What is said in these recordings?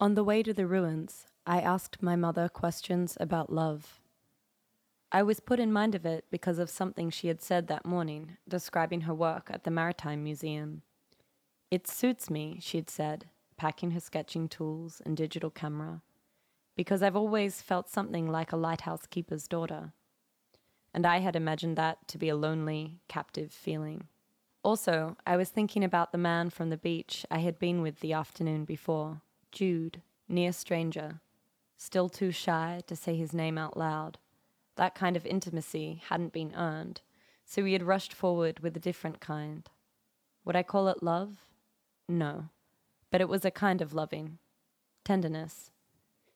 On the way to the ruins, I asked my mother questions about love. I was put in mind of it because of something she had said that morning, describing her work at the Maritime Museum. It suits me, she had said, packing her sketching tools and digital camera, because I've always felt something like a lighthouse keeper's daughter. And I had imagined that to be a lonely, captive feeling. Also, I was thinking about the man from the beach I had been with the afternoon before, Jude, near stranger, still too shy to say his name out loud. That kind of intimacy hadn't been earned, so he had rushed forward with a different kind. Would I call it love? No, but it was a kind of loving. Tenderness.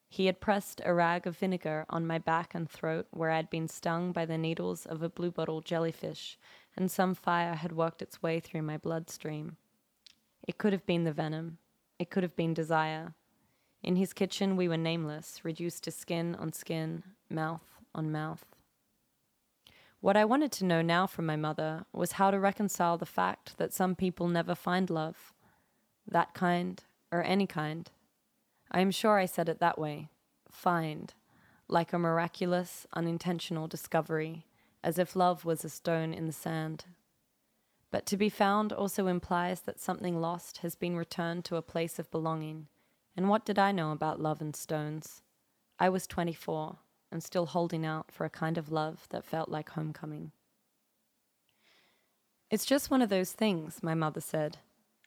He had pressed a rag of vinegar on my back and throat where I had been stung by the needles of a bluebottle jellyfish, and some fire had worked its way through my bloodstream. It could have been the venom. It could have been desire. In his kitchen, we were nameless, reduced to skin on skin, mouth on mouth. What I wanted to know now from my mother was how to reconcile the fact that some people never find love, that kind or any kind. I am sure I said it that way find, like a miraculous, unintentional discovery, as if love was a stone in the sand. But to be found also implies that something lost has been returned to a place of belonging. And what did I know about love and stones? I was 24 and still holding out for a kind of love that felt like homecoming. It's just one of those things, my mother said,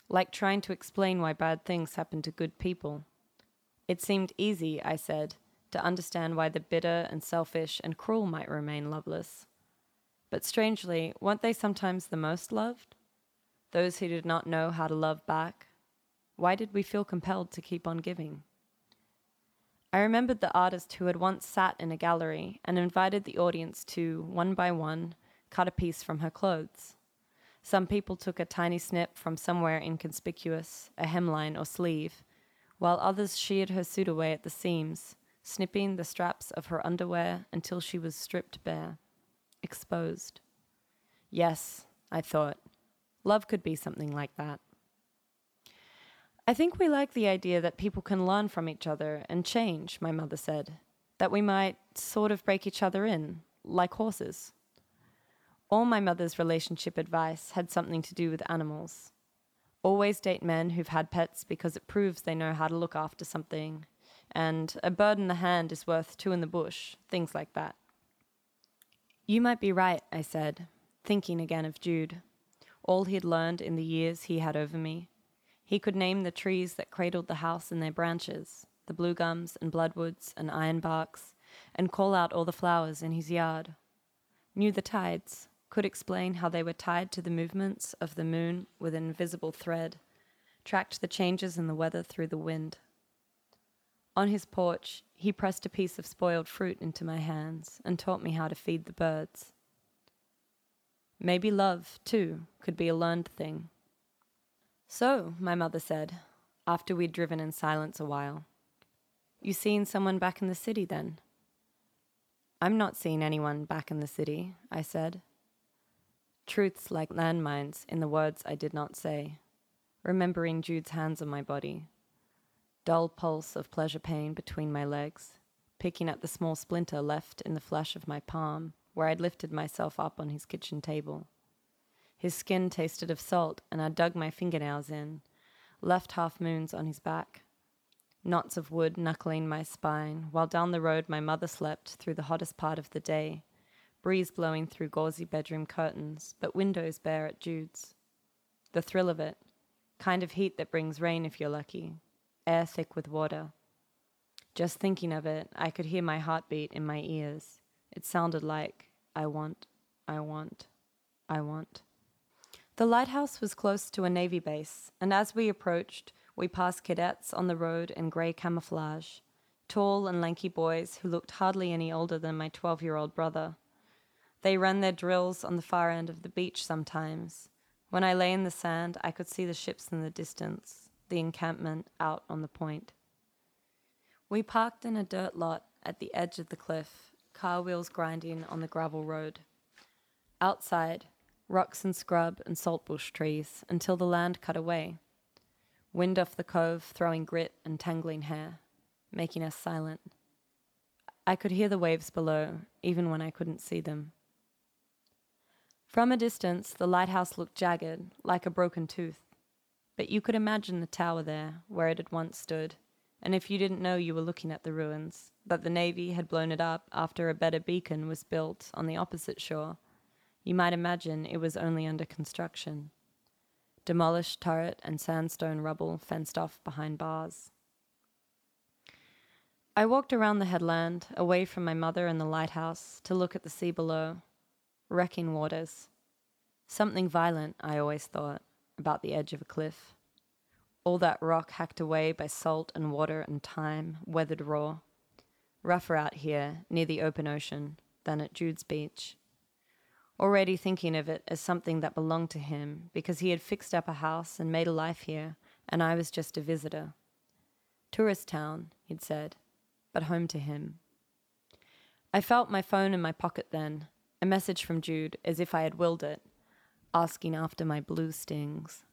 like trying to explain why bad things happen to good people. It seemed easy, I said, to understand why the bitter and selfish and cruel might remain loveless. But strangely, weren't they sometimes the most loved? Those who did not know how to love back? Why did we feel compelled to keep on giving? I remembered the artist who had once sat in a gallery and invited the audience to, one by one, cut a piece from her clothes. Some people took a tiny snip from somewhere inconspicuous, a hemline or sleeve, while others sheared her suit away at the seams, snipping the straps of her underwear until she was stripped bare exposed. Yes, I thought, love could be something like that. I think we like the idea that people can learn from each other and change, my mother said, that we might sort of break each other in, like horses. All my mother's relationship advice had something to do with animals. Always date men who've had pets because it proves they know how to look after something, and a bird in the hand is worth two in the bush, things like that. You might be right, I said, thinking again of Jude. All he'd learned in the years he had over me. He could name the trees that cradled the house in their branches, the blue gums and bloodwoods and ironbarks, and call out all the flowers in his yard. Knew the tides, could explain how they were tied to the movements of the moon with an invisible thread, tracked the changes in the weather through the wind. On his porch, he pressed a piece of spoiled fruit into my hands and taught me how to feed the birds. Maybe love, too, could be a learned thing. So, my mother said, after we'd driven in silence a while, you seen someone back in the city then? I'm not seeing anyone back in the city, I said. Truths like landmines in the words I did not say, remembering Jude's hands on my body, dull pulse of pleasure pain between my legs, picking at the small splinter left in the flesh of my palm where I'd lifted myself up on his kitchen table. His skin tasted of salt, and I dug my fingernails in, left half moons on his back. Knots of wood knuckling my spine, while down the road my mother slept through the hottest part of the day, breeze blowing through gauzy bedroom curtains, but windows bare at Jude's. The thrill of it, kind of heat that brings rain if you're lucky, air thick with water. Just thinking of it, I could hear my heartbeat in my ears. It sounded like, I want, I want, I want. The lighthouse was close to a Navy base, and as we approached, we passed cadets on the road in grey camouflage, tall and lanky boys who looked hardly any older than my 12 year old brother. They ran their drills on the far end of the beach sometimes. When I lay in the sand, I could see the ships in the distance, the encampment out on the point. We parked in a dirt lot at the edge of the cliff, car wheels grinding on the gravel road. Outside, rocks and scrub and saltbush trees until the land cut away. wind off the cove throwing grit and tangling hair, making us silent. I could hear the waves below, even when I couldn't see them. From a distance, the lighthouse looked jagged, like a broken tooth. But you could imagine the tower there, where it had once stood, and if you didn't know you were looking at the ruins, that the Navy had blown it up after a better beacon was built on the opposite shore, you might imagine it was only under construction. Demolished turret and sandstone rubble fenced off behind bars. I walked around the headland, away from my mother and the lighthouse, to look at the sea below. Wrecking waters. Something violent, I always thought, about the edge of a cliff. All that rock hacked away by salt and water and time, weathered raw. Rougher out here, near the open ocean, than at Jude's beach. Already thinking of it as something that belonged to him because he had fixed up a house and made a life here, and I was just a visitor. Tourist town, he'd said, but home to him. I felt my phone in my pocket then, a message from Jude as if I had willed it, asking after my blue stings.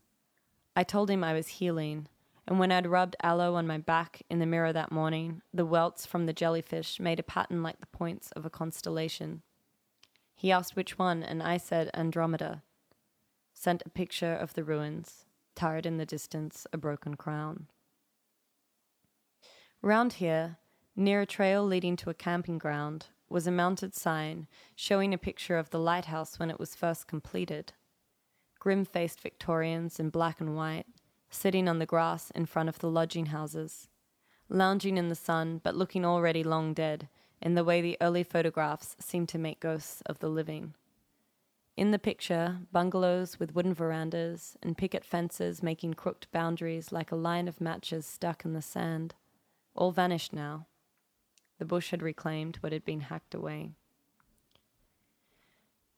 I told him I was healing, and when I'd rubbed aloe on my back in the mirror that morning, the welts from the jellyfish made a pattern like the points of a constellation. He asked which one, and I said Andromeda. Sent a picture of the ruins, tired in the distance, a broken crown. Round here, near a trail leading to a camping ground, was a mounted sign showing a picture of the lighthouse when it was first completed grim faced Victorians in black and white, sitting on the grass in front of the lodging houses, lounging in the sun but looking already long dead in the way the early photographs seem to make ghosts of the living. In the picture, bungalows with wooden verandas and picket fences making crooked boundaries like a line of matches stuck in the sand, all vanished now. The bush had reclaimed what had been hacked away.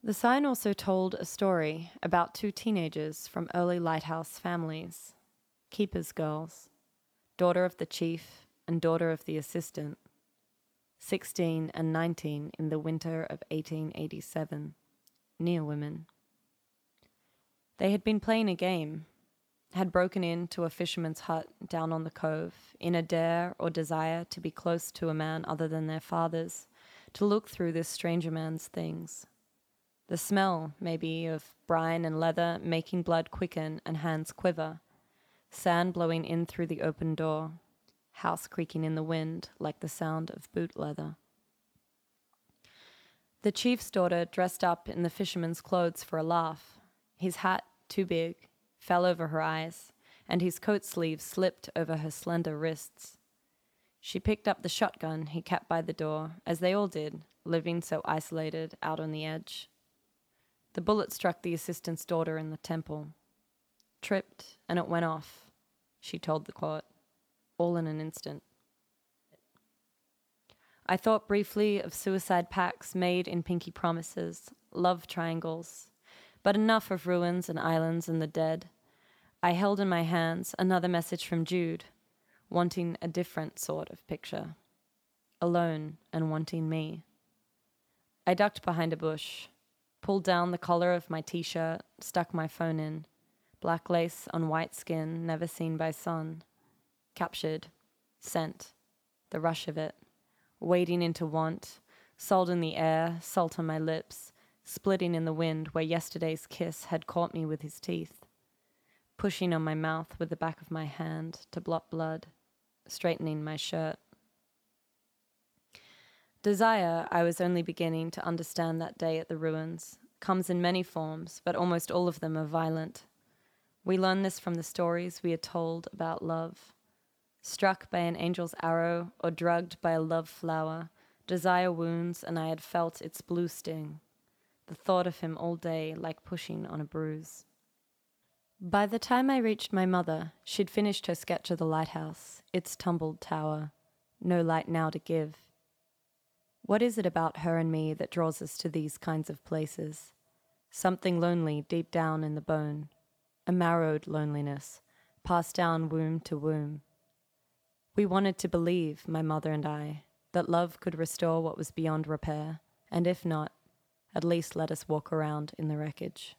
The sign also told a story about two teenagers from early lighthouse families, keepers' girls, daughter of the chief and daughter of the assistant, 16 and 19 in the winter of 1887, near women. They had been playing a game, had broken into a fisherman's hut down on the cove in a dare or desire to be close to a man other than their father's, to look through this stranger man's things the smell, maybe, of brine and leather making blood quicken and hands quiver. Sand blowing in through the open door. House creaking in the wind like the sound of boot leather. The chief's daughter dressed up in the fisherman's clothes for a laugh. His hat, too big, fell over her eyes, and his coat sleeve slipped over her slender wrists. She picked up the shotgun he kept by the door, as they all did, living so isolated out on the edge. The bullet struck the assistant's daughter in the temple. Tripped, and it went off, she told the court, all in an instant. I thought briefly of suicide pacts made in pinky promises, love triangles, but enough of ruins and islands and the dead. I held in my hands another message from Jude, wanting a different sort of picture. Alone and wanting me. I ducked behind a bush, pulled down the collar of my t shirt, stuck my phone in. Black lace on white skin, never seen by sun. Captured. Scent. The rush of it. Wading into want. Salt in the air, salt on my lips. Splitting in the wind where yesterday's kiss had caught me with his teeth. Pushing on my mouth with the back of my hand to blot blood. Straightening my shirt. Desire, I was only beginning to understand that day at the ruins, comes in many forms, but almost all of them are violent. We learn this from the stories we are told about love. Struck by an angel's arrow or drugged by a love flower, desire wounds, and I had felt its blue sting. The thought of him all day like pushing on a bruise. By the time I reached my mother, she'd finished her sketch of the lighthouse, its tumbled tower. No light now to give. What is it about her and me that draws us to these kinds of places? Something lonely deep down in the bone, a marrowed loneliness, passed down womb to womb. We wanted to believe, my mother and I, that love could restore what was beyond repair, and if not, at least let us walk around in the wreckage.